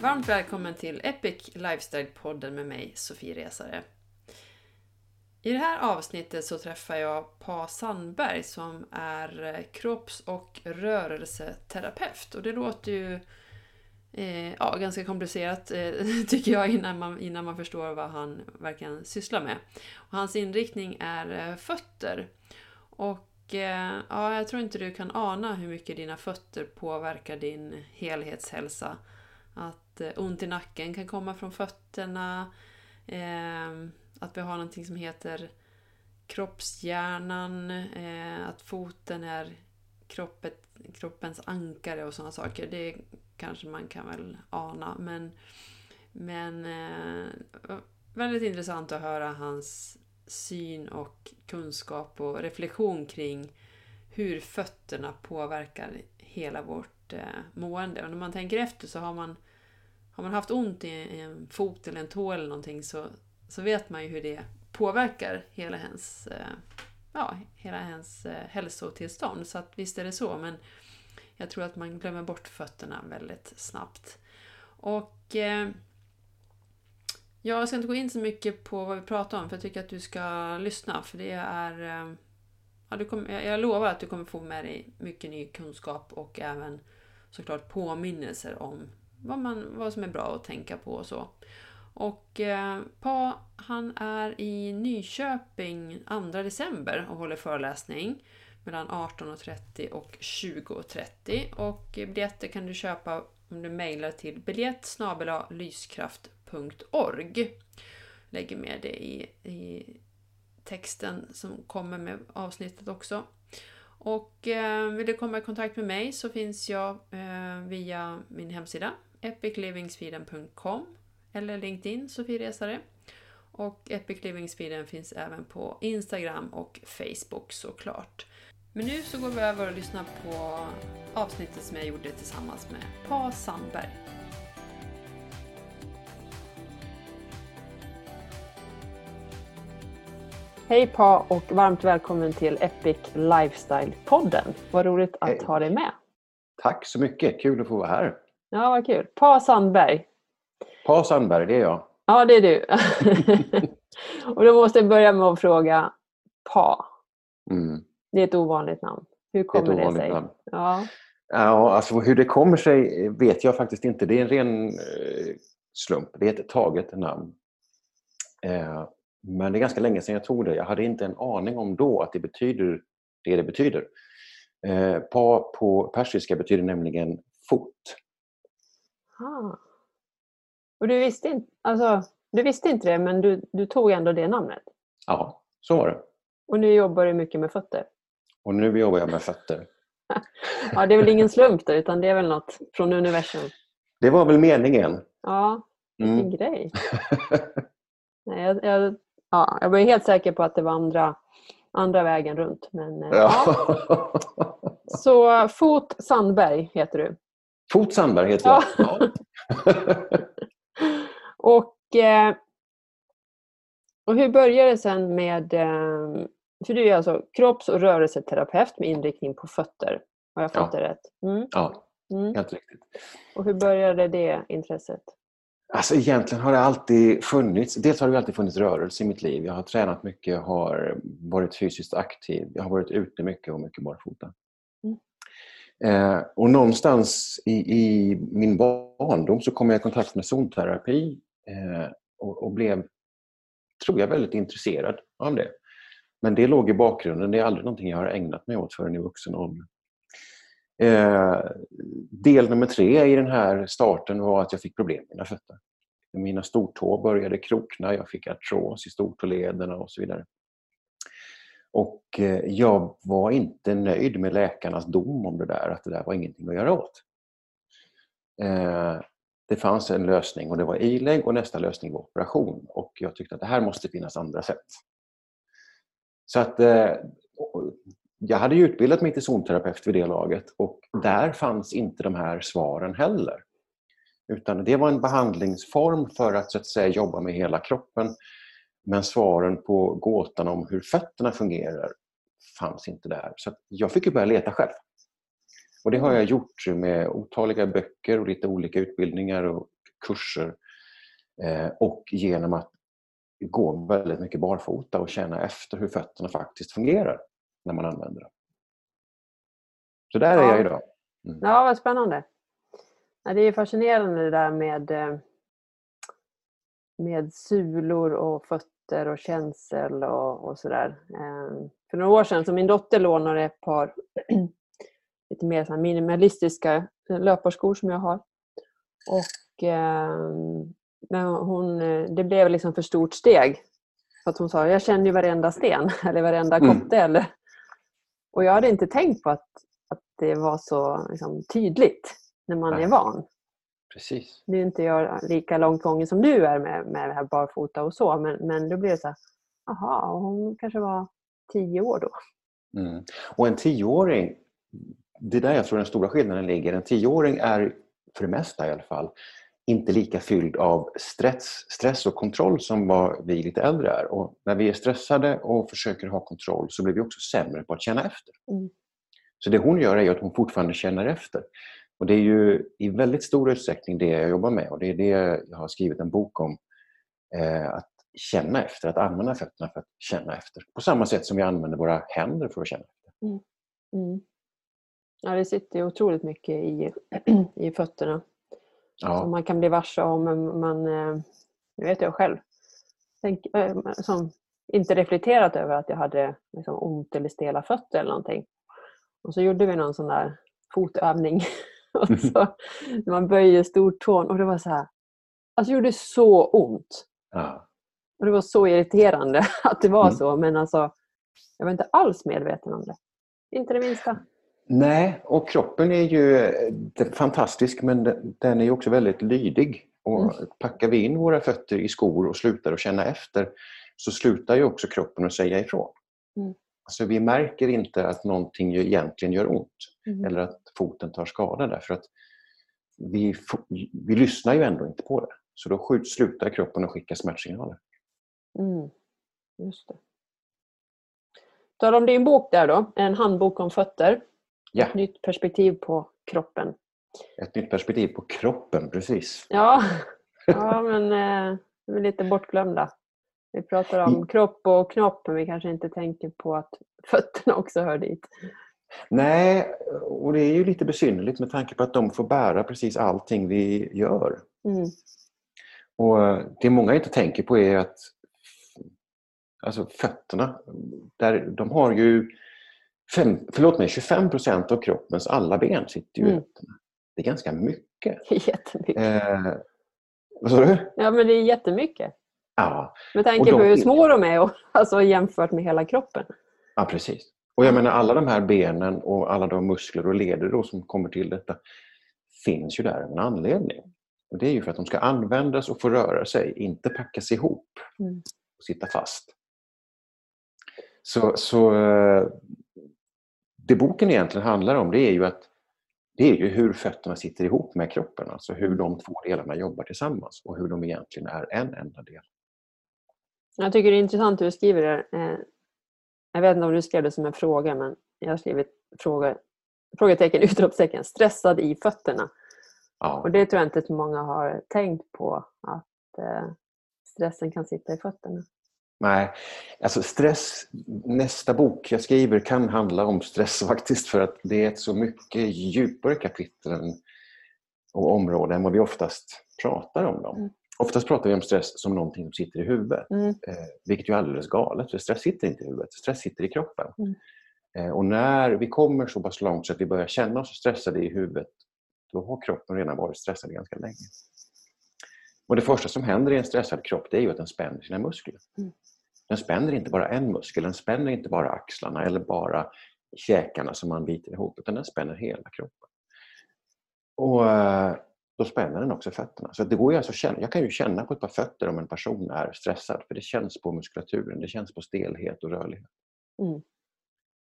Varmt välkommen till Epic Lifestyle-podden med mig, Sofie Resare. I det här avsnittet så träffar jag Pa Sandberg som är eh, kropps och rörelseterapeut. Och det låter ju eh, ja, ganska komplicerat eh, tycker jag innan man, innan man förstår vad han verkligen sysslar med. Och hans inriktning är eh, fötter. Och eh, ja, jag tror inte du kan ana hur mycket dina fötter påverkar din helhetshälsa. Att att eh, ont i nacken kan komma från fötterna. Eh, att vi har någonting som heter kroppshjärnan. Eh, att foten är kroppet, kroppens ankare och sådana saker. Det kanske man kan väl ana. Men, men eh, väldigt intressant att höra hans syn och kunskap och reflektion kring hur fötterna påverkar hela vårt eh, mående. Och när man tänker efter så har man, har man haft ont i en fot eller en tå eller någonting så, så vet man ju hur det påverkar hela ens, eh, ja, hela hens eh, hälsotillstånd. Så att visst är det så, men jag tror att man glömmer bort fötterna väldigt snabbt. Och eh, jag ska inte gå in så mycket på vad vi pratar om, för jag tycker att du ska lyssna, för det är eh, ja, du kommer, jag lovar att du kommer få med dig mycket ny kunskap och även såklart påminnelser om vad, man, vad som är bra att tänka på och så. Och eh, Pa, han är i Nyköping 2 december och håller föreläsning mellan 18.30 och 20.30. Och biljetter kan du köpa om du mejlar till biljett lyskraft.org. Lägger med det i, i texten som kommer med avsnittet också. Och eh, vill du komma i kontakt med mig så finns jag eh, via min hemsida epiclivingsweden.com eller LinkedIn Sofie Resare. Och Epic Living Sweden finns även på Instagram och Facebook såklart. Men nu så går vi över och lyssnar på avsnittet som jag gjorde tillsammans med Pa Sandberg. Hej Pa och varmt välkommen till Epic Lifestyle-podden. Vad roligt att Hej. ha dig med. Tack så mycket, kul att få vara här. Ja, vad kul. Pa Sandberg. Pa Sandberg, det är jag. Ja, det är du. och då måste jag börja med att fråga Pa. Mm. Det är ett ovanligt namn. Hur Det kommer det, ovanligt sig? namn. Ja. Ja, alltså hur det kommer sig vet jag faktiskt inte. Det är en ren eh, slump. Det är ett taget namn. Eh, men det är ganska länge sedan jag tog det. Jag hade inte en aning om då att det betyder det det betyder. Eh, pa på persiska betyder nämligen fot. Ah. Och du visste, inte, alltså, du visste inte det, men du, du tog ändå det namnet. Ja, så var det. Och nu jobbar du mycket med fötter. Och nu jobbar jag med fötter. Ja, det är väl ingen slump då, utan det är väl något från universum. Det var väl meningen. Ja, vilken Mm. grej. Nej, jag, jag, ja, jag var helt säker på att det var andra, andra vägen runt. Men, eh, ja. Ja. Så Fot Sandberg heter du. Fot Sandberg heter jag. Ja. och, eh, och hur började det sen med... Eh, för du är alltså kropps och rörelseterapeut med inriktning på fötter. Har jag fått Ja. det rätt? Mm. ja, Mm. helt riktigt. Och hur började det intresset? Alltså egentligen har det alltid funnits, dels har det alltid funnits rörelse i mitt liv. Jag har tränat mycket, har varit fysiskt aktiv, jag har varit ute mycket och mycket barfota. Eh, och någonstans i, i min barndom så kom jag i kontakt med zonterapi eh, och, och blev, tror jag, väldigt intresserad av det. Men det låg i bakgrunden, det är aldrig någonting jag har ägnat mig åt förrän i vuxen ålder. Eh, del nummer tre i den här starten var att jag fick problem med mina fötter. Mina stortår började krokna, jag fick artros i stortålederna och så vidare. Och eh, jag var inte nöjd med läkarnas dom om det där, att det där var ingenting att göra åt. Eh, det fanns en lösning och det var ilägg och nästa lösning var operation. Och jag tyckte att det här måste finnas andra sätt. Så att eh, jag hade ju utbildat mig till zonterapeut vid det laget och där fanns inte de här svaren heller. Utan det var en behandlingsform för att, så att säga, jobba med hela kroppen. Men svaren på gåtan om hur fötterna fungerar fanns inte där. Så jag fick ju börja leta själv. Och det har jag gjort med otaliga böcker och lite olika utbildningar och kurser. Eh, och genom att gå väldigt mycket barfota och känna efter hur fötterna faktiskt fungerar när man använder dem. Så där är Ja. jag idag. Mm. Ja, vad spännande. Ja, det är fascinerande det där med, eh, med sulor och fötter och känsel och, och sådär. Eh, För några år sedan så min dotter lånade ett par lite mer så minimalistiska löparskor som jag har. Och eh, men hon, eh, det blev liksom för stort steg. För att hon sa, jag känner ju varenda sten eller varenda Mm. kotte. Eller... Och jag hade inte tänkt på att, att det var så liksom, tydligt när man Nej. är van. Precis. Nu är inte jag lika långt gången som du är med, med det här barfota och så, men, men då blir det så här, aha, och hon kanske var tio år då. Mm. Och en tioåring, det är där jag tror den stora skillnaden ligger. En tioåring är, för det mesta i alla fall, inte lika fylld av stress, stress och kontroll som vad vi lite äldre är. Och när vi är stressade och försöker ha kontroll så blir vi också sämre på att känna efter. Mm. Så det hon gör är att hon fortfarande känner efter. Och det är ju i väldigt stor utsträckning det jag jobbar med och det är det jag har skrivit en bok om. Eh, att känna efter, att använda fötterna för att känna efter. På samma sätt som vi använder våra händer för att känna efter. Mm. Ja, det sitter otroligt mycket i, i fötterna. Som Ja, man kan bli varse om. Man, eh, det vet jag själv. Tänk, eh, som inte reflekterat över att jag hade liksom ont eller stela fötter eller någonting. Och så gjorde vi någon sån där fotövning. och så, när man böjer stortån och det var så här. Alltså det gjorde så ont. ja. Och det var så irriterande att det var Mm. så. Men alltså, jag var inte alls medveten om det. Inte det minsta. Nej, och kroppen är ju eh, fantastisk men den- är ju också väldigt lydig. Och Mm. Packar vi in våra fötter i skor och slutar att känna efter så slutar ju också kroppen att säga ifrån. Mm. Alltså vi märker inte att någonting egentligen gör ont Mm. eller att foten tar skada därför att vi, vi lyssnar ju ändå inte på det. Så då skjut, slutar kroppen att skicka smärtsignaler. Mm. Just det. Tala om din bok där då. En handbok om fötter. Ja, Ett nytt perspektiv på kroppen. ett nytt perspektiv på kroppen, precis. Ja, ja men eh, vi är lite bortglömda. Vi pratar om kropp och knopp men vi kanske inte tänker på att fötterna också hör dit. Nej, och det är ju lite besynnerligt med tanke på att de får bära precis allting vi gör. Mm. Och det många inte tänker på är att alltså fötterna, där, de har ju fem, förlåt mig, 25 procent av kroppens alla ben sitter ju i Mm. fötterna. Det är ganska mycket. Jättemycket. Eh, vad sa du? Ja men det är jättemycket. Ja, Med tanke på hur små de är och, alltså, jämfört med hela kroppen. ja, precis. Och jag menar alla de här benen och alla de muskler och leder då som kommer till detta finns ju där av en anledning. Och det är ju för att de ska användas och få röra sig, inte packas ihop Mm. och sitta fast. Så, så det boken egentligen handlar om det är ju att det är ju hur fötterna sitter ihop med kroppen, alltså hur de två delarna jobbar tillsammans och hur de egentligen är en enda del. Jag tycker det är intressant hur du skriver det. Eh, jag vet inte om du skrev det som en fråga, men jag har skrivit fråga, frågetecken, utropstecken, stressad i fötterna. Ja. Och det tror jag inte att många har tänkt på, att eh, stressen kan sitta i fötterna. Nej, alltså stress, nästa bok jag skriver kan handla om stress faktiskt för att det är ett så mycket djupare kapitel och område än vad vi oftast pratar om dem. Mm. Oftast pratar vi om stress som någonting som sitter i huvudet, Mm. eh, vilket ju är alldeles galet. För stress sitter inte i huvudet, stress sitter i kroppen. Mm. Eh, och när vi kommer så pass långt så att vi börjar känna oss stressade i huvudet, då har kroppen redan varit stressad ganska länge. Och Det första som händer i en stressad kropp det är ju att den spänner sina muskler. Mm. Den spänner inte bara en muskel, den spänner inte bara axlarna eller bara käkarna som man biter ihop, utan den spänner hela kroppen. Och eh, då spänner den också fötterna. Så det går ju alltså att känna, jag kan ju känna på ett par fötter om en person är stressad, för det känns på muskulaturen, det känns på stelhet och rörlighet. Mm.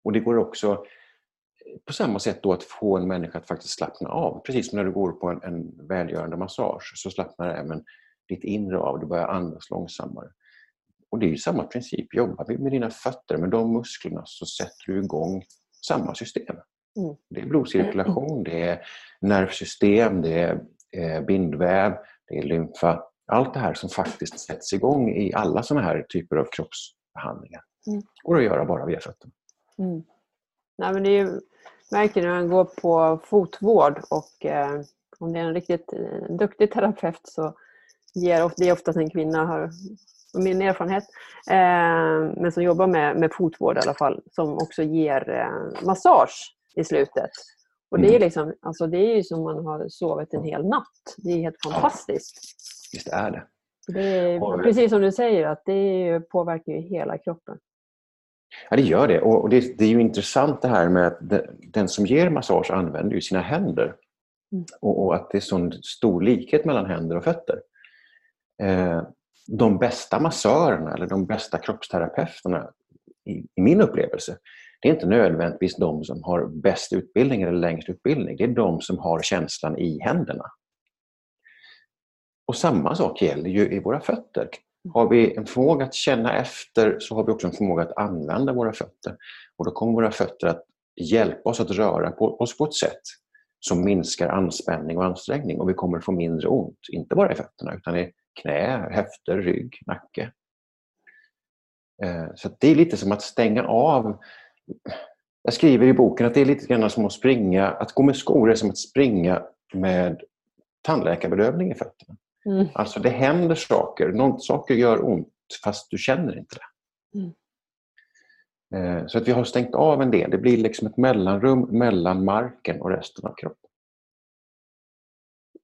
Och det går också eh, på samma sätt då att få en människa att faktiskt slappna av. Precis som när du går på en, en välgörande massage så slappnar även ditt inre av, du börjar andas långsammare. Och det är ju samma princip, jobbar vi med dina fötter, med de musklerna så sätter du igång samma system. Mm. Det är blodcirkulation, det är nervsystem, det är eh, bindväv, det är lymfa. Allt det här som faktiskt sätts igång i alla sådana här typer av kroppsbehandlingar. Mm. går att göra bara via fötterna. Mm. Nej, men det är ju, märker när man går på fotvård och eh, om det är en riktigt eh, duktig terapeut så ger det är oftast en kvinna, har min erfarenhet, eh, men som jobbar med, med fotvård i alla fall, som också ger eh, massage i slutet. Och det är, Mm. liksom, alltså det är ju som man har sovit en hel natt. Det är helt fantastiskt. Visst är det. Det är, precis som du säger, att det påverkar ju hela kroppen. Ja, det gör det. Och det, är ju intressant det här med att de- den som ger massage använder ju sina händer. Mm. Och, att det är sån stor likhet mellan händer och fötter. Eh, de bästa massörerna eller de bästa kroppsterapeuterna i min upplevelse, det är inte nödvändigtvis de som har bäst utbildning eller längst utbildning. Det är de som har känslan i händerna. Och samma sak gäller ju i våra fötter. Har vi en förmåga att känna efter så har vi också en förmåga att använda våra fötter. Och då kommer våra fötter att hjälpa oss att röra på oss på ett sätt som minskar anspänning och ansträngning och vi kommer få mindre ont. Inte bara i fötterna utan i knä, höfter, rygg, nacke. Eh, så det är lite som att stänga av. Jag skriver i boken att det är lite grann som att springa, att gå med skor är som att springa med tandläkarbedövning i fötterna. Mm. Alltså det händer saker, någon, saker gör ont fast du känner inte det. Mm. Eh, Så att vi har stängt av en del. Det blir liksom ett mellanrum mellan marken och resten av kroppen.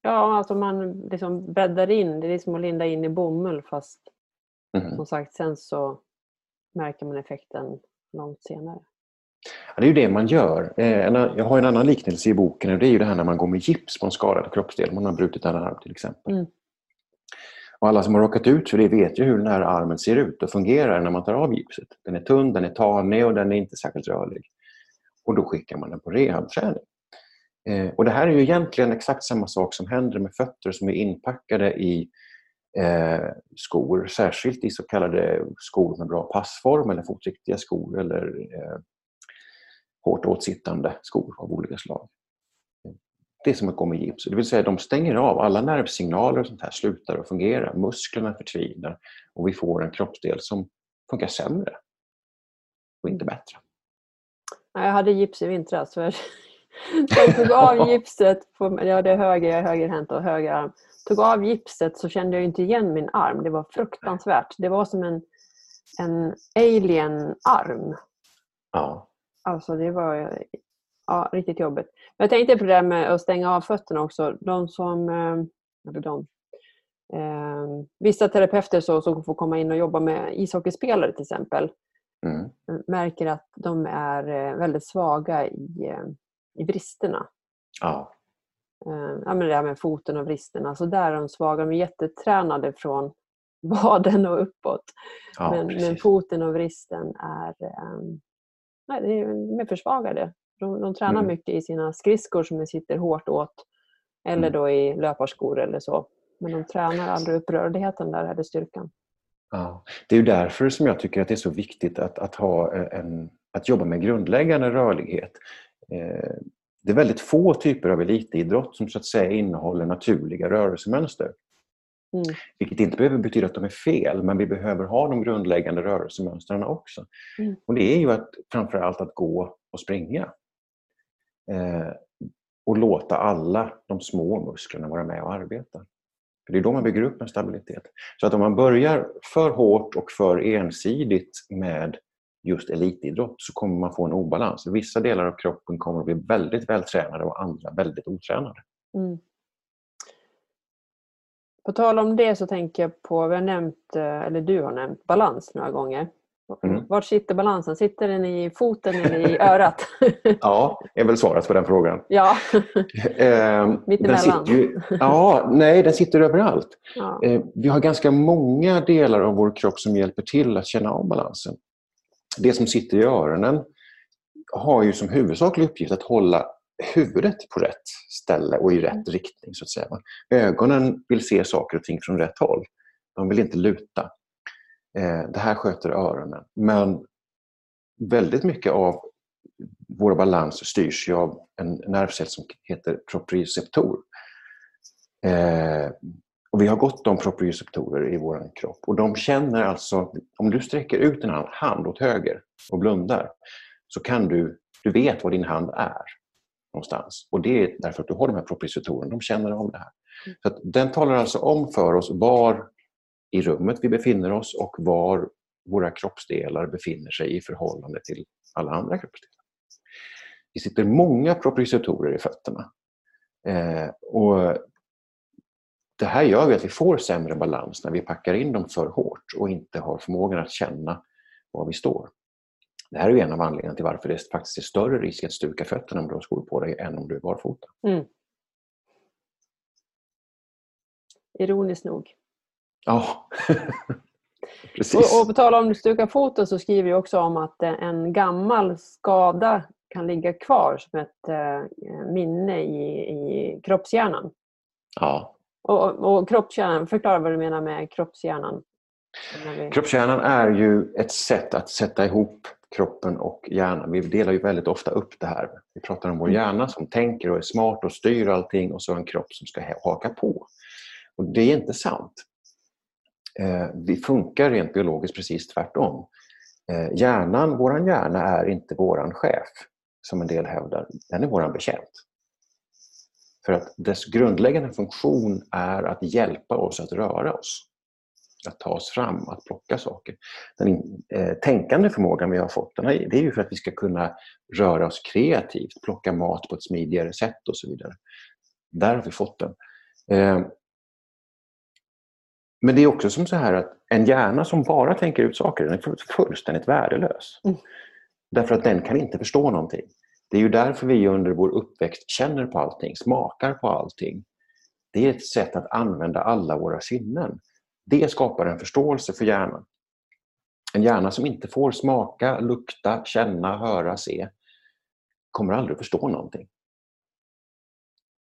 Ja, alltså man liksom bäddar in. Det är som att linda in i bomull fast Mhm. som sagt sen så märker man effekten långt senare. Ja, det är ju det man gör. Eh, Jag har en annan liknelse i boken och det är ju det här när man går med gips på en skadad kroppsdel. Man har brutit en arm till exempel. Mm. Och alla som har råkat ut för det vet ju hur den här armen ser ut och fungerar när man tar av gipset. Den är tunn, den är tanig och den är inte särskilt rörlig. Och då skickar man den på rehabträning. Eh, och det här är ju egentligen exakt samma sak som händer med fötter som är inpackade i eh, skor, särskilt i så kallade skor med bra passform eller fotriktiga skor eller eh, hårt åtsittande skor av olika slag. Det är som att gå med gips. Det vill säga de stänger av alla nervsignaler och sånt här slutar att fungera. Musklerna förtvinar och vi får en kroppsdel som funkar sämre och inte bättre. Ja, Jag hade gips i vintras. Jag jag tog av gipset. På, jag hade höger, jag är högerhänt och höger arm. Tog av gipset så kände jag inte igen min arm. Det var fruktansvärt. Det var som en, en alien-arm. Ja. Alltså det var ja, riktigt jobbigt. Men jag tänkte på det där med att stänga av fötterna också. De som, eh, eller de, eh, vissa terapeuter så, som får komma in och jobba med ishockeyspelare till exempel Mm. märker att de är eh, väldigt svaga i, eh, i vristerna. Ja. Eh, Ja, men det här med foten och vristerna. Så där är de svaga. De är jättetränade från vaden och uppåt. ja men, men foten och vristen är, nej, det är försvagade. De, de tränar Mm. mycket i sina skridskor som de sitter hårt åt. Eller Mm. då i löparskor eller så. Men de tränar aldrig upp rörligheten där eller styrkan. Ja. Det är därför som jag tycker att det är så viktigt att, att, ha en, att jobba med grundläggande rörlighet. Eh, det är väldigt få typer av elitidrott som så att säga innehåller naturliga rörelsemönster. Mm. Vilket inte behöver betyda att de är fel, men vi behöver ha de grundläggande rörelsemönstren också. Mm. Och Det är ju att, framförallt att gå och springa. Eh, och låta alla de små musklerna vara med och arbeta. För Det är då man bygger upp en stabilitet. Så att om man börjar för hårt och för ensidigt med just elitidrott så kommer man få en obalans. Vissa delar av kroppen kommer att bli väldigt vältränade och andra väldigt otränade. Mm. På tal om det så tänker jag på, vi har nämnt, eh, eller du har nämnt balans några gånger. Mm. Var sitter balansen? Sitter den i foten eller i örat? Ja, är väl svaret på den frågan. ja. Eh, Mittemellan. den sitter ju, ja, nej, den sitter överallt. ja. Eh, vi har ganska många delar av vår kropp som hjälper till att känna av balansen. Det som sitter i öronen har ju som huvudsaklig uppgift att hålla huvudet på rätt ställe och i rätt riktning. så att säga. Ögonen vill se saker och ting från rätt håll. De vill inte luta. Eh, det här sköter öronen. Men väldigt mycket av vår balans styrs ju av en nervcell som heter proprioceptor. Eh, och vi har gott om proprioceptorer i vår kropp. Och de känner alltså, om du sträcker ut en hand, hand åt höger och blundar, så kan du, du vet var din hand är någonstans. Och det är därför att du har de här proprioceptorerna, de känner av det här. Så att den talar alltså om för oss var i rummet vi befinner oss och var våra kroppsdelar befinner sig i förhållande till alla andra kroppsdelar. Det sitter många proprioceptorer i fötterna. Eh, och det här gör att vi får sämre balans när vi packar in dem för hårt och inte har förmågan att känna var vi står. Det här är en av anledningarna till varför det faktiskt är större risk att stuka fötterna om du har skor på dig än om du är barfota. Mm. Ironiskt nog. Ja, precis. Och, och på tal om stuka foten så skriver jag också om att eh, en gammal skada kan ligga kvar som ett eh, minne i, i kroppshjärnan. Ja. Och, och, kroppshjärnan, förklara vad du menar med kroppshjärnan. Vi- Kroppshjärnan är ju ett sätt att sätta ihop kroppen och hjärnan. Vi delar ju väldigt ofta upp det här. Vi pratar om vår hjärna som tänker och är smart och styr allting och så en kropp som ska ha- haka på. Och Det är inte sant. Eh, vi funkar rent biologiskt precis tvärtom. Eh, hjärnan, våran hjärna är inte våran chef, som en del hävdar. Den är våran betjänt. För att dess grundläggande funktion är att hjälpa oss att röra oss. Att ta oss fram, att plocka saker. Den eh, tänkande förmågan vi har fått, den är, det är ju för att vi ska kunna röra oss kreativt, plocka mat på ett smidigare sätt och så vidare. Där har vi fått den. Eh, men det är också som så här att en hjärna som bara tänker ut saker, den är full- fullständigt värdelös. Mm. Därför att den kan inte förstå någonting. Det är ju därför vi under vår uppväxt känner på allting, smakar på allting. Det är ett sätt att använda alla våra sinnen. Det skapar en förståelse för hjärnan. En hjärna som inte får smaka, lukta, känna, höra, se kommer aldrig att förstå någonting.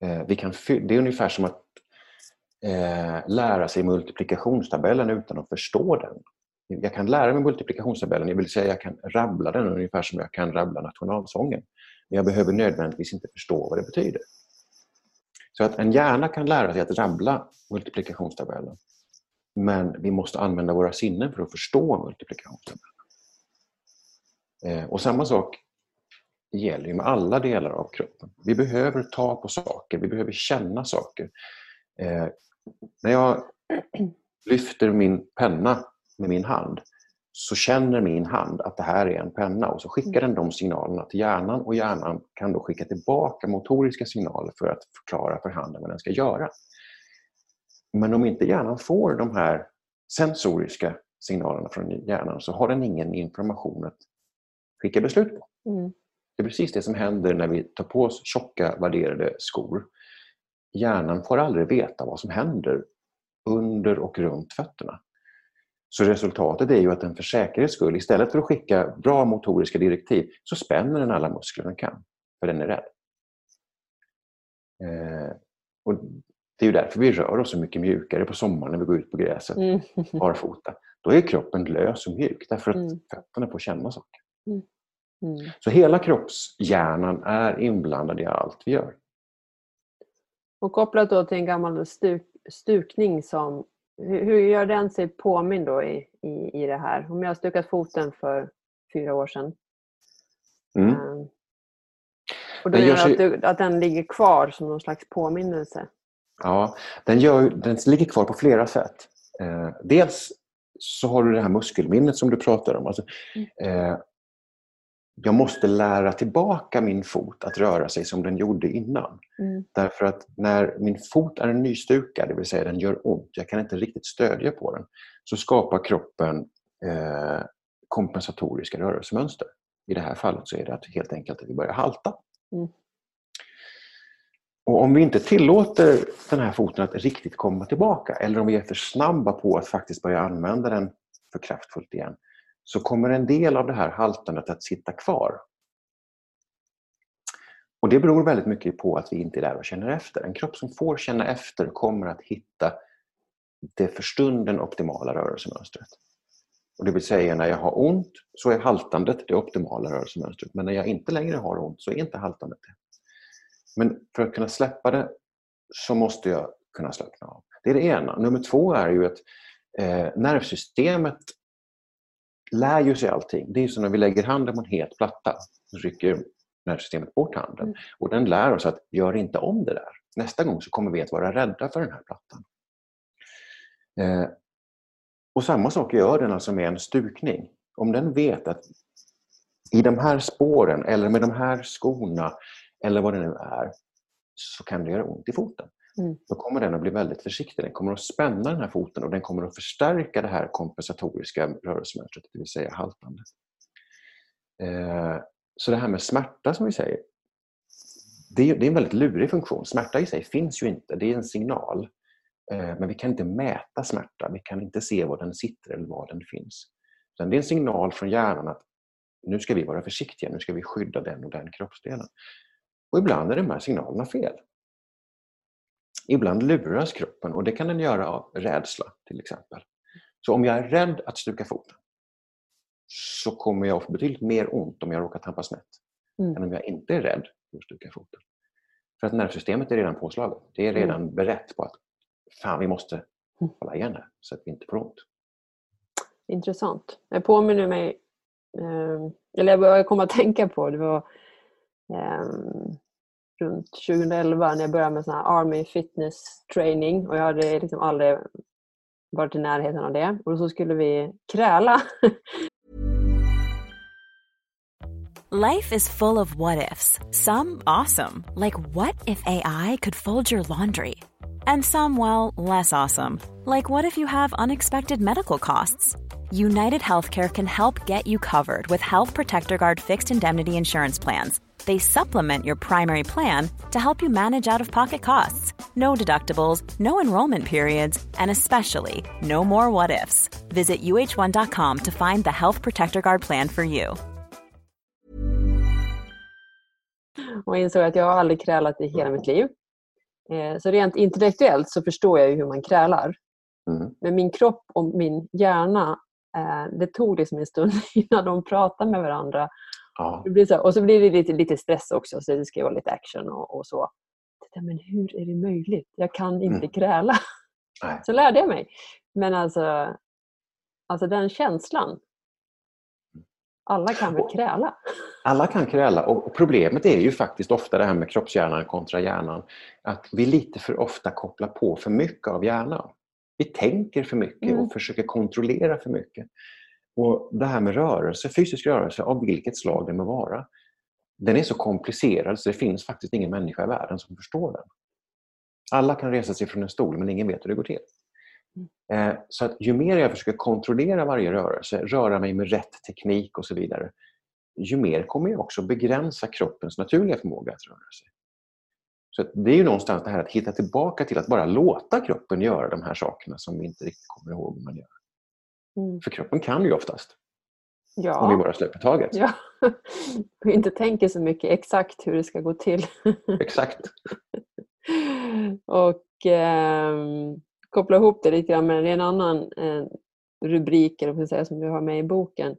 Eh, vi kan det är ungefär som att eh, lära sig multiplikationstabellen utan att förstå den. Jag kan lära mig multiplikationstabellen, jag vill säga jag kan rabbla den ungefär som jag kan rabbla nationalsången. Men jag behöver nödvändigtvis inte förstå vad det betyder. Så att en hjärna kan lära sig att rabbla multiplikationstabellen. Men vi måste använda våra sinnen för att förstå multiplikationstabellen. Eh, och samma sak gäller ju med alla delar av kroppen. Vi behöver ta på saker, vi behöver känna saker. Eh, när jag lyfter min penna med min hand så känner min hand att det här är en penna och så skickar den de signalerna till hjärnan och hjärnan kan då skicka tillbaka motoriska signaler för att förklara för handen vad den ska göra. Men om inte hjärnan får de här sensoriska signalerna från hjärnan så har den ingen information att skicka beslut på. Mm. Det är precis det som händer när vi tar på oss tjocka värderade skor. Hjärnan får aldrig veta vad som händer under och runt fötterna. Så resultatet är ju att den för säkerhets skull, istället för att skicka bra motoriska direktiv, så spänner den alla muskler den kan, för den är rädd. Eh, och det är ju därför vi rör oss så mycket mjukare på sommaren när vi går ut på gräset Mm. barfota. Då är kroppen lös och mjuk därför att Mm. fötterna får känna saker. Mm. Så hela kroppshjärnan är inblandad i allt vi gör. Och kopplat då till en gammal stuk, stukning som hur, hur gör den sig påmind då i, i, i det här? Om jag har stukat foten för fyra år sedan. Mm. eh, och då Den är gör sig- att, du, att den ligger kvar som någon slags påminnelse. Ja, den, gör, den ligger kvar på flera sätt. Eh, dels så har du det här muskelminnet som du pratar om. Alltså, eh, jag måste lära tillbaka min fot att röra sig som den gjorde innan. Mm. Därför att när min fot är nystukad, det vill säga den gör ont, jag kan inte riktigt stödja på den, så skapar kroppen eh, kompensatoriska rörelsemönster. I det här fallet så är det att helt enkelt att vi börjar halta. Mm. Och om vi inte tillåter den här foten att riktigt komma tillbaka eller om vi är för snabba på att faktiskt börja använda den för kraftfullt igen så kommer en del av det här haltandet att sitta kvar. Och Det beror väldigt mycket på att vi inte är där och känner efter. En kropp som får känna efter kommer att hitta det för stunden optimala rörelsemönstret. Och det vill säga när jag har ont så är haltandet det optimala rörelsemönstret. Men när jag inte längre har ont så är inte haltandet det. Men för att kunna släppa det så måste jag kunna slappna av. Det är det ena. Nummer två är ju att eh, nervsystemet lär ju sig allting. Det är som när vi lägger handen på en het platta. Så rycker nervsystemet bort handen. Mm. Och den lär oss att gör inte om det där. Nästa gång så kommer vi att vara rädda för den här plattan. Eh, och samma sak gör den alltså med en stukning. Om den vet att i de här spåren eller med de här skorna eller vad det nu är så kan det göra ont i foten. Mm. Då kommer den att bli väldigt försiktig. Den kommer att spänna den här foten och den kommer att förstärka det här kompensatoriska rörelsemönstret, det vill säga haltande. Eh, så det här med smärta som vi säger, det är, en väldigt lurig funktion. Smärta i sig finns ju inte, det är en signal. Eh, men vi kan inte mäta smärta, vi kan inte se var den sitter eller var den finns. Utan det är en signal från hjärnan att nu ska vi vara försiktiga, nu ska vi skydda den och den kroppsdelen. Och ibland är de här signalerna fel. Ibland luras kroppen och det kan den göra av rädsla till exempel. Så om jag är rädd att stuka foten så kommer jag få betydligt mer ont om jag råkar trampa snett Mm. än om jag inte är rädd för att stuka foten. För att nervsystemet är redan påslaget. Det är redan berett på att fan, vi måste Mm. hålla igen här så att vi inte får ont. Intressant. Jag påminner mig, eh, eller jag komma att tänka på, det var Ehm, runt 2011 när jag började med sån här Army Fitness Training och jag hade liksom aldrig varit i närheten av det. Och så skulle vi kräla. Life is full of what ifs. Some awesome, like what if AI could fold your laundry? And some, well, less awesome, like what if you have unexpected medical costs? United Healthcare can help get you covered with Health Protector Guard fixed indemnity insurance plans. They supplement your primary plan to help you manage out of pocket costs. No deductibles, no enrollment periods, and especially no more what ifs. Visit uh1.com to find the Health Protector Guard plan for you. och insåg att jag har aldrig krälat i hela mitt liv. Eh, Så rent intellektuellt så förstår jag ju hur man krälar. Mm. Men min kropp och min hjärna, det tog liksom en stund innan de pratade med varandra. Ja. Det blir så, och så blir det lite, lite stress också, så det ska vara lite action och, och så. Men hur är det möjligt? Jag kan inte Mm. kräla. Nej. Så lärde jag mig. Men alltså, alltså den känslan. Alla kan väl kräla? Alla kan kräla och problemet är ju faktiskt ofta det här med kroppshjärnan kontra hjärnan. Att vi lite för ofta kopplar på för mycket av hjärnan. Vi tänker för mycket Mm. och försöker kontrollera för mycket. Och Det här med rörelse, fysisk rörelse av vilket slag det må vara, den är så komplicerad så det finns faktiskt ingen människa i världen som förstår den. Alla kan resa sig från en stol men ingen vet hur det går till. Eh, Så att ju mer jag försöker kontrollera varje rörelse, röra mig med rätt teknik och så vidare, ju mer kommer jag också begränsa kroppens naturliga förmåga att röra sig. Så det är ju någonstans det här att hitta tillbaka till att bara låta kroppen göra de här sakerna som vi inte riktigt kommer ihåg hur man gör. Mm. För kroppen kan ju oftast. Ja. Om vi bara släpper taget. Ja. Och inte tänker så mycket exakt hur det ska gå till. Exakt. och eh, koppla ihop det lite grann med en annan eh, rubrik eller säga, som du har med i boken.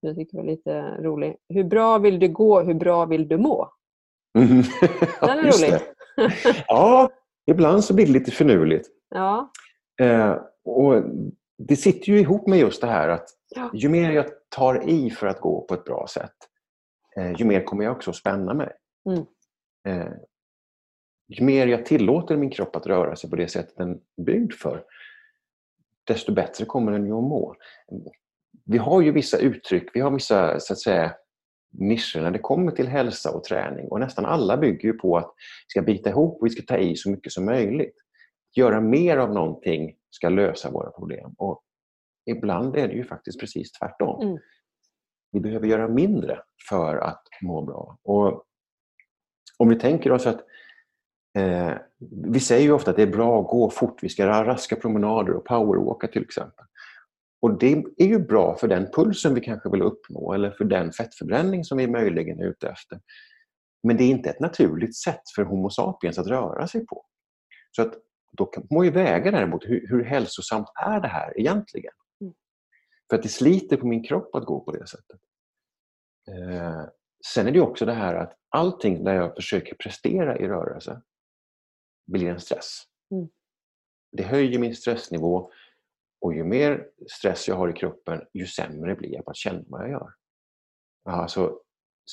Jag tycker var lite rolig. Hur bra vill du gå? Hur bra vill du må? Mm. Den är rolig. Ja, ibland så blir det lite finurligt. Ja. Eh, och det sitter ju ihop med just det här att Ja. ju mer jag tar i för att gå på ett bra sätt, eh, ju mer kommer jag också att spänna mig. Mm. Eh, ju mer jag tillåter min kropp att röra sig på det sätt den är byggd för, desto bättre kommer den ju att må. Vi har ju vissa uttryck, vi har vissa så att säga, nischer när det kommer till hälsa och träning och nästan alla bygger ju på att vi ska bita ihop och vi ska ta i så mycket som möjligt. Göra mer av någonting ska lösa våra problem. Och ibland är det ju faktiskt precis tvärtom. Mm. Vi behöver göra mindre för att må bra. Och om vi tänker oss att eh, vi säger ju ofta att det är bra att gå fort, vi ska ha raska promenader och powerwalka till exempel. Och det är ju bra för den pulsen vi kanske vill uppnå eller för den fettförbränning som vi möjligen är ute efter. Men det är inte ett naturligt sätt för Homo sapiens att röra sig på. Så att då kan man ju väga däremot hur, hur hälsosamt är det här egentligen? Mm. För att det sliter på min kropp att gå på det sättet. Eh, sen är det också det här att allting där jag försöker prestera i rörelse blir en stress. Mm. Det höjer min stressnivå och ju mer stress jag har i kroppen, ju sämre blir jag på att känna vad jag gör. Alltså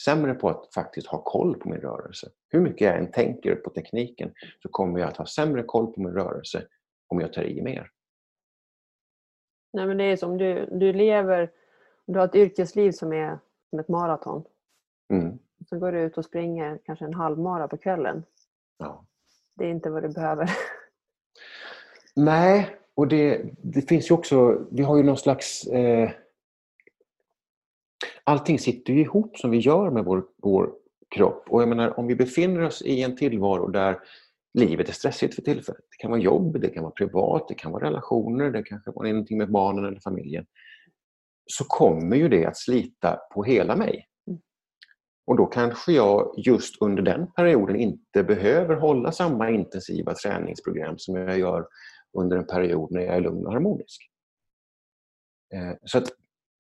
sämre på att faktiskt ha koll på min rörelse. Hur mycket jag än tänker på tekniken så kommer jag att ha sämre koll på min rörelse om jag tar i mer. Nej, men det är som du, du lever, du har ett yrkesliv som är som ett maraton. Mm. Så går du ut och springer kanske en halvmara på kvällen. Ja. Det är inte vad du behöver. Nej, och det, det finns ju också, vi har ju någon slags... Eh, allting sitter ju ihop som vi gör med vår, vår kropp. Och jag menar, om vi befinner oss i en tillvaro där livet är stressigt för tillfället. Det kan vara jobb, det kan vara privat, det kan vara relationer, det kanske var någonting med barnen eller familjen. Så kommer ju det att slita på hela mig. Och då kanske jag just under den perioden inte behöver hålla samma intensiva träningsprogram som jag gör under en period när jag är lugn och harmonisk. Eh, Så att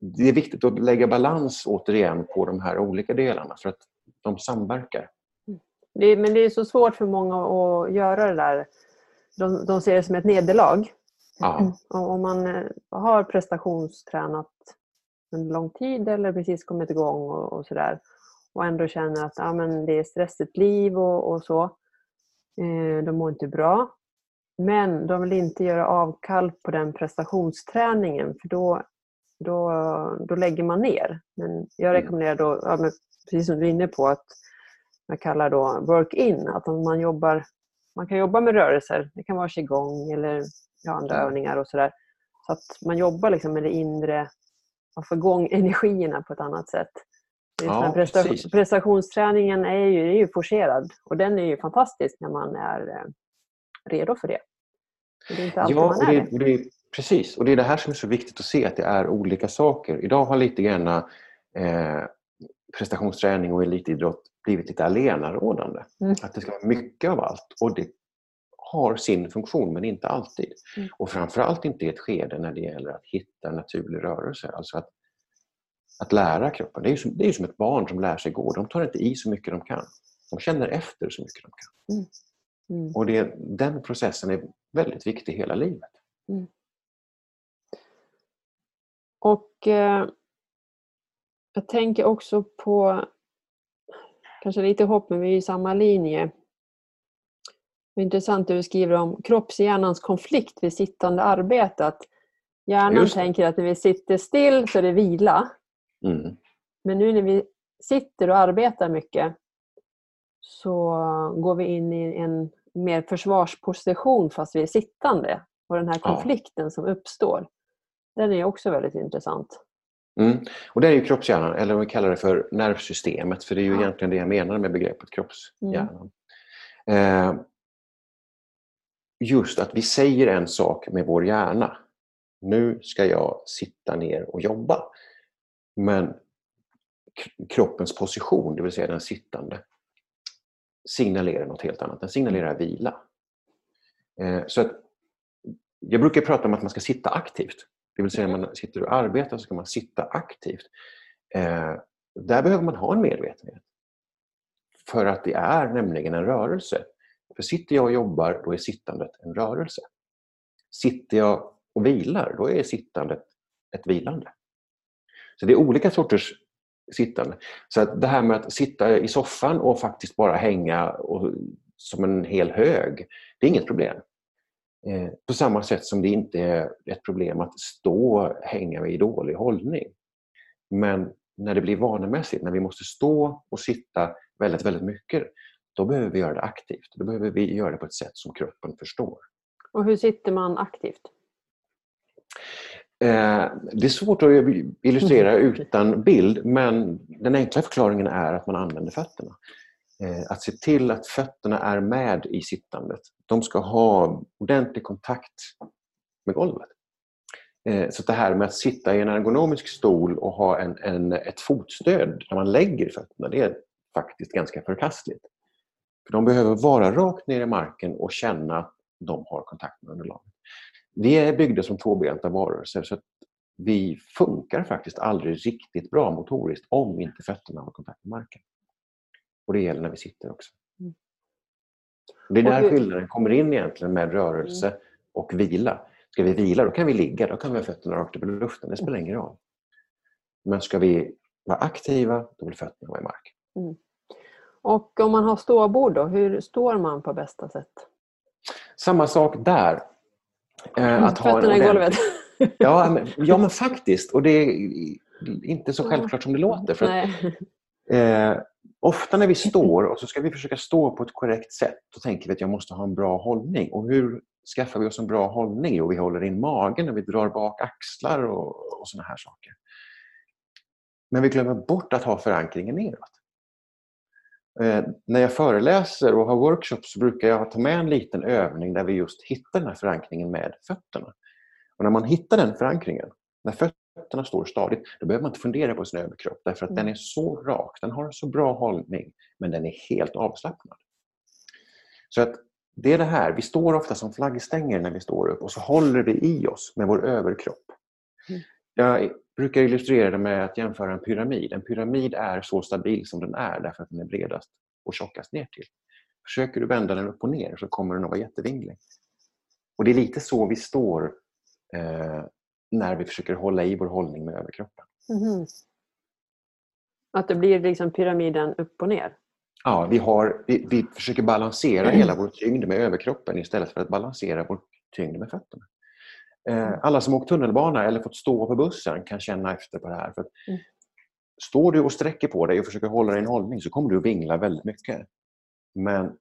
det är viktigt att lägga balans återigen på de här olika delarna för att de samverkar. Det, är- men det är så svårt för många att göra det där. De, de ser det som ett nederlag. Ja, Och Om man eh, har prestationstränat en lång tid eller precis kommit igång och, och sådär och ändå känner att ja, men det är stressigt liv och, och så. Eh, de mår inte bra. Men de vill inte göra avkall på den prestationsträningen för då, då, då lägger man ner. Men jag rekommenderar då, ja, precis som du är inne på, att jag kallar då work-in. Att man, jobbar, man kan jobba med rörelser, det kan vara qigong eller ja, andra Ja. övningar och sådär. Så att man jobbar liksom med det inre, att få igång energierna på ett annat sätt. Ja, prestationsträningen är ju, är ju forcerad och den är ju fantastisk när man är eh, redo för det. Det är inte alltid ja man är det, det. Precis. Och det är det här som är så viktigt att se, att det är olika saker. Idag har lite grann eh, prestationsträning och elitidrott blivit lite allenarådande. Mm. Att det ska vara mycket av allt. Och det har sin funktion, men inte alltid. Mm. Och framförallt inte i ett skede när det gäller att hitta naturlig rörelse. Alltså att, att lära kroppen. Det är, som, det är som ett barn som lär sig gå. De tar inte i så mycket de kan. De känner efter så mycket de kan. Mm. Och det, den processen är väldigt viktig hela livet. Och eh, jag tänker också på, kanske lite hopp, men vi är i samma linje. Det är intressant det du skriver om kroppshjärnans konflikt vid sittande arbete. Att hjärnan tänker att när vi sitter still så är det vila. Mm. Men nu när vi sitter och arbetar mycket så går vi in i en mer försvarsposition fast vi är sittande. Och den här Ja. konflikten som uppstår, den är också väldigt intressant. Mm. Och det är ju kroppshjärnan, eller om vi kallar det för nervsystemet, för det är ju Ja. egentligen det jag menar med begreppet kroppshjärnan. Eh, just att vi säger en sak med vår hjärna nu ska jag sitta ner och jobba. Men kroppens position, det vill säga den sittande, signalerar något helt annat. Den signalerar vila. Eh, så att, jag brukar prata om att man ska sitta aktivt. Det vill säga när man sitter och arbetar så ska man sitta aktivt. Eh, där behöver man ha en medvetenhet. För att det är nämligen en rörelse. För sitter jag och jobbar, då är sittandet en rörelse. Sitter jag och vilar, då är sittandet ett vilande. Så det är olika sorters sittande. Så att det här med att sitta i soffan och faktiskt bara hänga och, som en hel hög, det är inget problem. Eh, på samma sätt som det inte är ett problem att stå och hänga i dålig hållning. Men när det blir vanemässigt, när vi måste stå och sitta väldigt, väldigt mycket, då behöver vi göra det aktivt. Då behöver vi göra det på ett sätt som kroppen förstår. Och hur sitter man aktivt? Eh, det är svårt att illustrera utan bild men den enkla förklaringen är att man använder fötterna. Eh, att se till att fötterna är med i sittandet. De ska ha ordentlig kontakt med golvet. Eh, så det här med att sitta i en ergonomisk stol och ha en, en, ett fotstöd när man lägger fötterna, det är faktiskt ganska förkastligt. För de behöver vara rakt ner i marken och känna att de har kontakt med underlaget. Vi är byggda som tvåbenta varelser så att vi funkar faktiskt aldrig riktigt bra motoriskt om inte fötterna har kontakt med marken. Och det gäller när vi sitter också. Mm. Det är där skillnaden kommer in egentligen med rörelse mm. och vila. Ska vi vila, då kan vi ligga, då kan vi ha fötterna rakt upp i luften, det spelar ingen roll. Men ska vi vara aktiva, då vill fötterna vara i marken. Mm. Och om man har ståbord då, hur står man på bästa sätt? Samma sak där. Eh, att ha Fötterna i golvet. ja, men, ja, men faktiskt. Och det är inte så självklart som det låter. För att, eh, ofta när vi står och så ska vi försöka stå på ett korrekt sätt, då tänker vi att jag måste ha en bra hållning. Och hur skaffar vi oss en bra hållning? Jo, vi håller in magen och vi drar bak axlar och, och såna här saker. Men vi glömmer bort att ha förankringen neråt. Eh, när jag föreläser och har workshops så brukar jag ta med en liten övning där vi just hittar den här förankringen med fötterna. Och när man hittar den förankringen, när fötterna står stadigt, då behöver man inte fundera på sin överkropp därför att den är så rak, den har en så bra hållning, men den är helt avslappnad. Så att det är det här, vi står ofta som flaggstänger när vi står upp och så håller vi i oss med vår överkropp. Mm. Jag brukar illustrera det med att jämföra en pyramid. En pyramid är så stabil som den är därför att den är bredast och tjockast ner till. Försöker du vända den upp och ner så kommer den att vara jättevinglig. Och Det är lite så vi står eh, när vi försöker hålla i vår hållning med överkroppen. Mm. Att det blir liksom pyramiden upp och ner? Ja, vi, har, vi, vi försöker balansera hela vår tyngd med överkroppen istället för att balansera vår tyngd med fötterna. Eh, mm. Alla som åkt tunnelbana eller fått stå på bussen kan känna efter på det här. För mm. Står du och sträcker på dig och försöker hålla din hållning så kommer du att vingla väldigt mycket. Men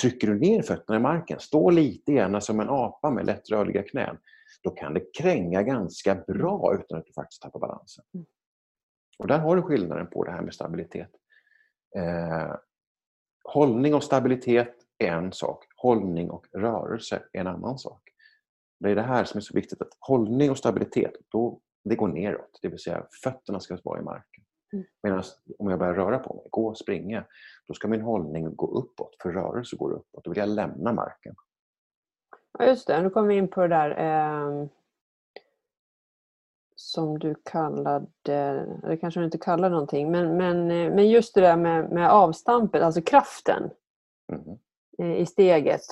trycker du ner fötterna i marken, stå lite grann som en apa med lättrörliga knän, då kan det kränga ganska bra utan att du faktiskt tappar balansen. Mm. Och Där har du skillnaden på det här med stabilitet. Eh, hållning och stabilitet är en sak, hållning och rörelse är en annan sak. Det är det här som är så viktigt, att hållning och stabilitet, då, det går neråt. Det vill säga fötterna ska vara i marken. Mm. Medan om jag börjar röra på mig, gå och springa, då ska min hållning gå uppåt, för rörelse går uppåt. Då vill jag lämna marken. Ja, just det. Nu kommer vi in på det där eh, som du kallade, eller kanske du inte kallar någonting, men, men, eh, men just det där med, med avstampet, alltså kraften mm. i steget,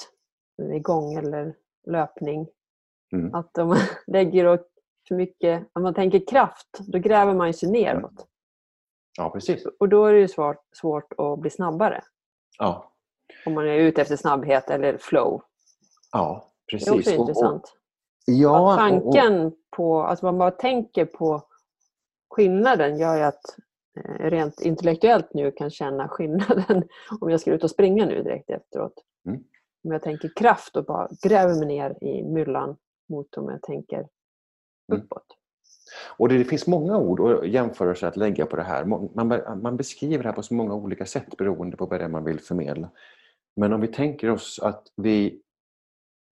i gång eller löpning. Mm. Att om man lägger för mycket, om man tänker kraft, då gräver man sig neråt. Ja, precis. Och då är det svårt, svårt att bli snabbare. Ja. Om man är ute efter snabbhet eller flow. Ja, precis. Det är också och, intressant. Och, ja, tanken och, på, alltså man bara tänker på skillnaden gör ju att eh, rent intellektuellt nu kan känna skillnaden om jag ska ut och springa nu direkt efteråt. Mm. Om jag tänker kraft och bara gräver mig ner i myllan mot om jag tänker mm. uppåt. Mm. Och det, det, finns många ord och jämförelser att lägga på det här. Man, man beskriver det här på så många olika sätt beroende på vad det är man vill förmedla. Men om vi tänker oss att vi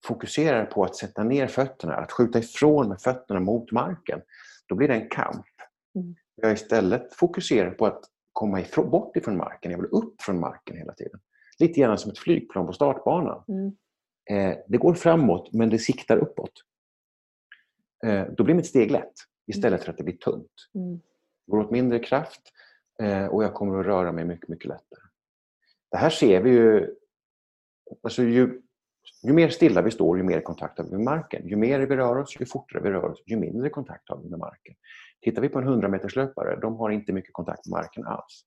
fokuserar på att sätta ner fötterna, att skjuta ifrån med fötterna mot marken, då blir det en kamp. Mm. Jag istället fokuserar på att komma ifrån, bort ifrån marken. Jag vill upp från marken hela tiden. Lite grann som ett flygplan på startbanan. Mm. Eh, det går framåt men det siktar uppåt. Eh, då blir mitt steg lätt istället för att det blir tungt. Mm. Det går åt mindre kraft eh, och jag kommer att röra mig mycket, mycket lättare. Det här ser vi ju... Alltså ju, ju mer stilla vi står, ju mer kontakt har vi med marken. Ju mer vi rör oss, ju fortare vi rör oss, ju mindre kontakt har vi med marken. Tittar vi på en 100 meters löpare, de har inte mycket kontakt med marken alls.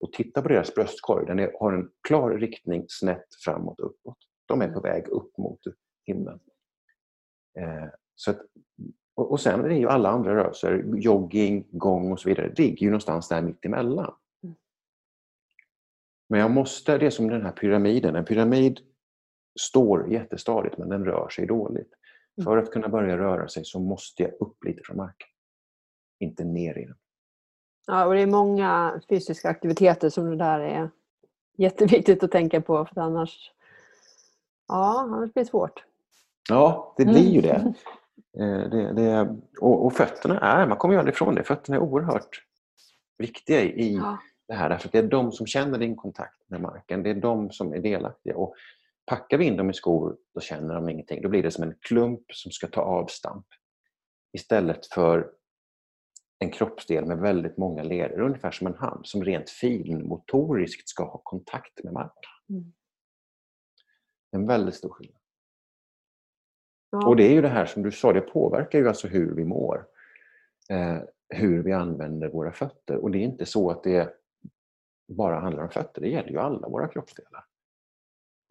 Och titta på deras bröstkorg, den är, har en klar riktning snett framåt uppåt. De är på väg upp mot himlen. Eh, så att, och, och sen är det ju alla andra rörelser, jogging, gång och så vidare, det ligger ju någonstans där mitt emellan. Mm. Men jag måste, det är som den här pyramiden, en pyramid står jättestadigt men den rör sig dåligt. Mm. För att kunna börja röra sig så måste jag upp lite från marken. Inte ner i den. Ja, och det är många fysiska aktiviteter som det där är jätteviktigt att tänka på för annars, ja, annars blir det svårt. Ja, det blir ju det. Mm. Eh, det, det och, och fötterna är, man kommer ju aldrig ifrån det, fötterna är oerhört viktiga i Ja. det här. Därför att det är de som känner din kontakt med marken. Det är de som är delaktiga. Och packar vi in dem i skor, då känner de ingenting. Då blir det som en klump som ska ta avstamp. Istället för en kroppsdel med väldigt många leder, ungefär som en hand, som rent finmotoriskt ska ha kontakt med marken. Mm. En väldigt stor skillnad. Ja. Och det är ju det här som du sa, det påverkar ju alltså hur vi mår. Eh, hur vi använder våra fötter. Och det är inte så att det bara handlar om fötter, det gäller ju alla våra kroppsdelar.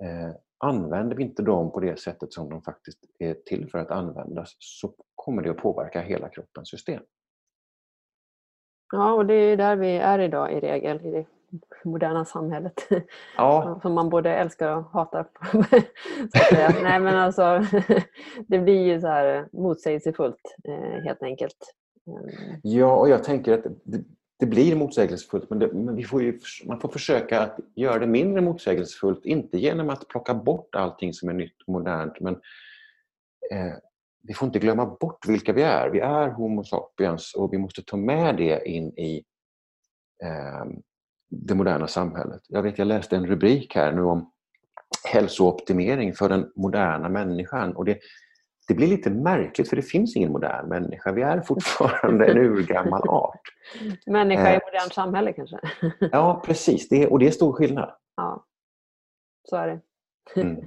Eh, använder vi inte dem på det sättet som de faktiskt är till för att användas så kommer det att påverka hela kroppens system. ja, och det är där vi är idag i regel, i det moderna samhället. Ja, Som man både älskar och hatar. Nej men alltså, det blir ju så här motsägelsefullt eh, helt enkelt. Mm. ja och jag tänker att det, blir motsägelsefullt men, det, men vi får ju, man får försöka att göra det mindre motsägelsefullt. Inte genom att plocka bort allting som är nytt och modernt men eh, vi får inte glömma bort vilka vi är. Vi är Homo sapiens och vi måste ta med det in i eh, det moderna samhället. Jag vet, jag läste en rubrik här nu om hälsooptimering för den moderna människan. Och det, det blir lite märkligt för det finns ingen modern människa. Vi är fortfarande en urgammal art. Människa i Eh. ett modernt samhälle kanske. Ja, precis. Det, och det är stor skillnad. Ja, så är det. Mm.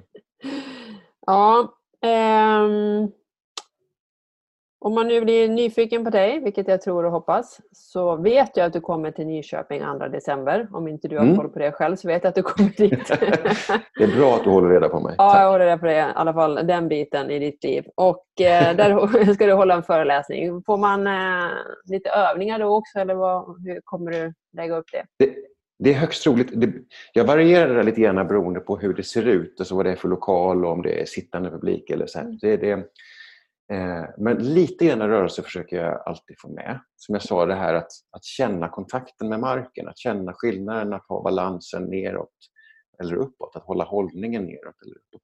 Ja, ehm, om man nu blir nyfiken på dig, vilket jag tror och hoppas, så vet jag att du kommer till Nyköping 2 december. Om inte du har Mm. koll på det själv så vet jag att du kommer dit. Det är bra att du håller reda på mig. Ja, jag Tack. håller reda på det, i alla fall den biten i ditt liv. Och eh, där ska du hålla en föreläsning. Får man eh, lite övningar då också eller vad, hur kommer du lägga upp det? Det, det är högst troligt. Jag varierar det lite grann beroende på hur det ser ut, alltså vad det är för lokal och om det är sittande publik. eller så här. Mm. Det, det, men lite grann rörelse försöker jag alltid få med. Som jag sa, det här att, att känna kontakten med marken, att känna skillnaden, att ha balansen neråt eller uppåt, att hålla hållningen neråt eller uppåt.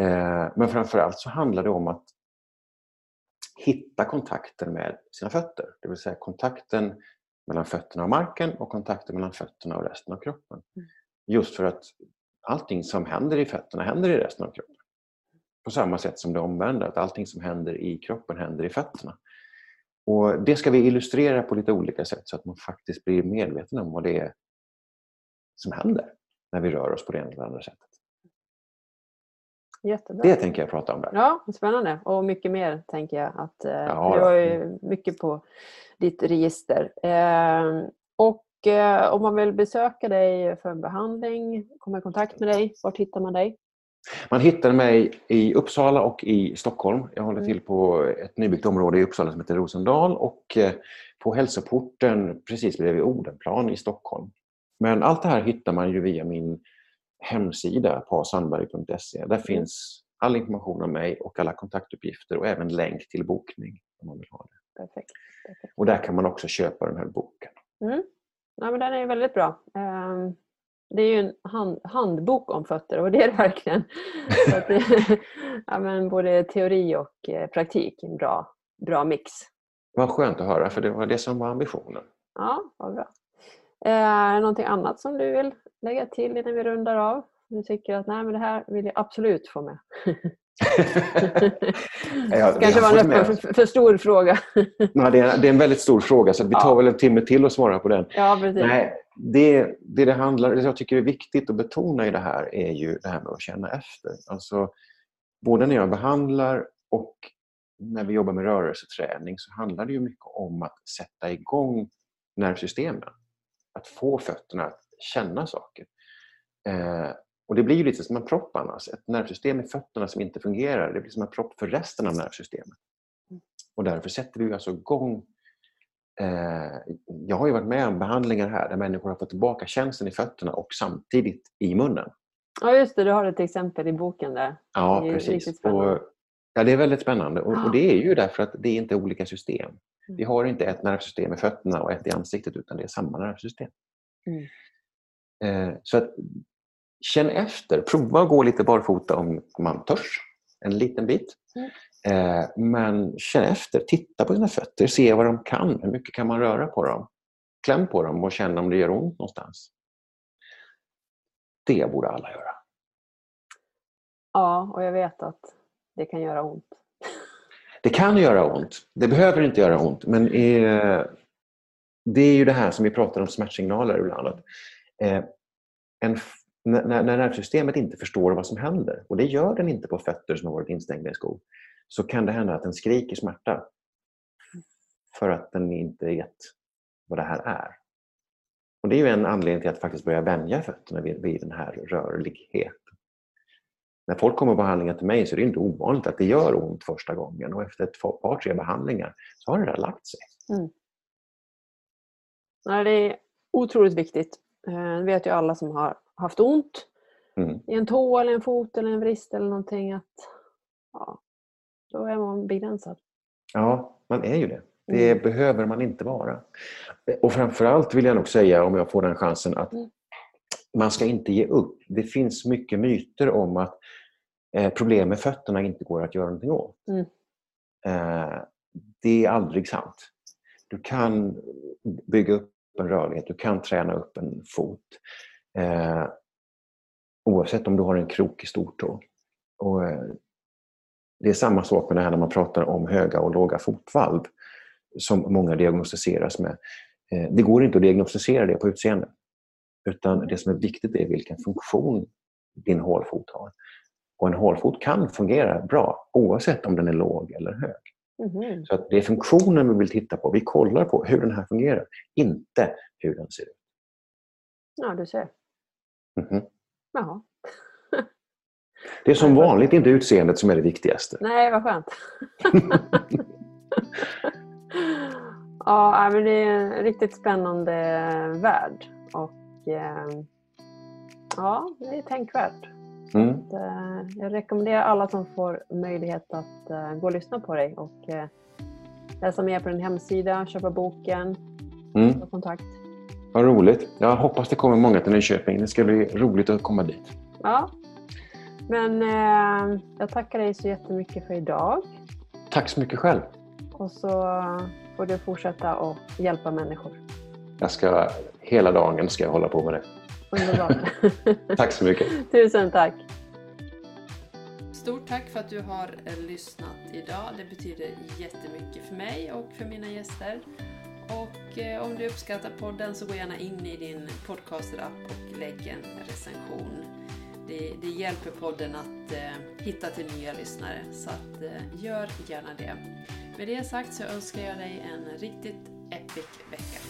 Eh, men framförallt så handlar det om att hitta kontakten med sina fötter. Det vill säga kontakten mellan fötterna och marken och kontakten mellan fötterna och resten av kroppen. Mm. Just för att allting som händer i fötterna händer i resten av kroppen. På samma sätt som det omvända, att allting som händer i kroppen händer i fötterna. Och Det ska vi illustrera på lite olika sätt så att man faktiskt blir medveten om vad det är som händer när vi rör oss på det ena eller andra sättet. Jättebra. Det tänker jag prata om där. Ja, spännande. Och mycket mer tänker jag. att eh, Ja, Du har ju mycket på ditt register. Eh, och eh, om man vill besöka dig för en behandling, komma i kontakt med dig, var hittar man dig? Man hittar mig i Uppsala och i Stockholm. Jag håller Mm. till på ett nybyggt område i Uppsala som heter Rosendal och eh, på hälsoporten precis bredvid Odenplan i Stockholm. Men allt det här hittar man ju via min hemsida pasandberg.se. Där finns all information om mig och alla kontaktuppgifter och även länk till bokning om man vill ha det. Perfekt. Perfekt. Och där kan man också köpa den här boken. Mm. Ja, men den är väldigt bra. Ehm, det är ju en hand, handbok om fötter och det är det verkligen. Det, ja, men både teori och eh, praktik, en bra, bra mix. Vad skönt att höra, för det var det som var ambitionen. Ja, vad bra. Eh, Är det någonting annat som du vill lägga till innan vi rundar av? Du tycker att nej, men det här vill jag absolut få med. Ja, Kanske var en för, för, stor fråga. Ja, det, är, det är en väldigt stor fråga, så vi tar Ja. väl en timme till att svara på den. Ja, precis. Nej, det, det det handlar det jag tycker är viktigt att betona i det här är ju det här med att känna efter. Alltså, både när jag behandlar och när vi jobbar med rörelseträning så handlar det ju mycket om att sätta igång nervsystemen. Att få fötterna att känna saker. Eh, och Det blir ju lite som en propp annars. Ett nervsystem i fötterna som inte fungerar, det blir som en propp för resten av nervsystemet. Och därför sätter vi alltså igång jag har ju varit med om behandlingar här där människor har fått tillbaka känslan i fötterna och samtidigt i munnen. Ja, just det. Du har ett exempel i boken där. Ja, precis. Och, ja, det är väldigt spännande. Och, och det är ju därför att det är inte olika system. Vi Mm. har inte ett nervsystem i fötterna och ett i ansiktet utan det är samma nervsystem. Mm. Eh, så att, känn efter. Prova att gå lite barfota om man törs. En liten bit. Mm. Eh, men känn efter. Titta på dina fötter. Se vad de kan. Hur mycket kan man röra på dem? Kläm på dem och känn om det gör ont någonstans. Det borde alla göra. Ja, och jag vet att det kan göra ont. Det kan göra ont. Det behöver inte göra ont. Men eh, det är ju det här som vi pratar om smärtsignaler ibland. Att, eh, en, när nervsystemet inte förstår vad som händer, och det gör den inte på fötter som har varit instängda i skor, så kan det hända att den skriker smärta. För att den inte vet vad det här är. Och Det är ju en anledning till att faktiskt börja vänja fötterna vid, vid den här rörligheten. När folk kommer på behandlingar till mig så är det inte ovanligt att det gör ont första gången och efter ett par, tre behandlingar så har det där lagt sig. Nej, det är otroligt viktigt. Eh, Det vet ju alla som har haft ont Mm. i en tå eller en fot eller en vrist eller någonting att ja, då är man begränsad. Ja, man är ju det. Det behöver man inte vara. Och framförallt vill jag nog säga, om jag får den chansen, att Mm. man ska inte ge upp. Det finns mycket myter om att eh, problem med fötterna inte går att göra någonting åt. Mm. Eh, det är aldrig sant. Du kan bygga upp en rörlighet, du kan träna upp en fot. Eh, oavsett om du har en krok i stortå. Och, det är samma sak med det här när man pratar om höga och låga fotvalv som många diagnostiseras med. Eh, det går inte att diagnostisera det på utseende. Utan det som är viktigt är vilken funktion din hålfot har. Och en hålfot kan fungera bra oavsett om den är låg eller hög. Mhm. Så att det är funktionen vi vill titta på. Vi kollar på hur den här fungerar, inte hur den ser ut. Ja, du ser. Mhm. Jaha. Det är som vanligt inte utseendet som är det viktigaste. Nej, vad skönt. ja, men det är en riktigt spännande värld. Och eh, ja, det är tänkvärt. Mm. Eh, Jag rekommenderar alla som får möjlighet att eh, gå och lyssna på dig och läsa mer på din hemsida, köpa boken, Mm. ta kontakt. Vad roligt. Jag hoppas det kommer många till Nyköping. Det ska bli roligt att komma dit. Ja. Men eh, jag tackar dig så jättemycket för idag. Tack så mycket själv. Och så får du fortsätta att hjälpa människor. Jag ska, hela dagen ska jag hålla på med det. Underbart. Tack så mycket. Tusen tack. Stort tack för att du har eh, lyssnat idag. Det betyder jättemycket för mig och för mina gäster. Och eh, om du uppskattar podden så gå gärna in i din podcaster-app och lägg en recension. Det, det hjälper podden att eh, hitta till nya lyssnare, så att, eh, gör gärna det. Med det sagt så önskar jag dig en riktigt epic vecka.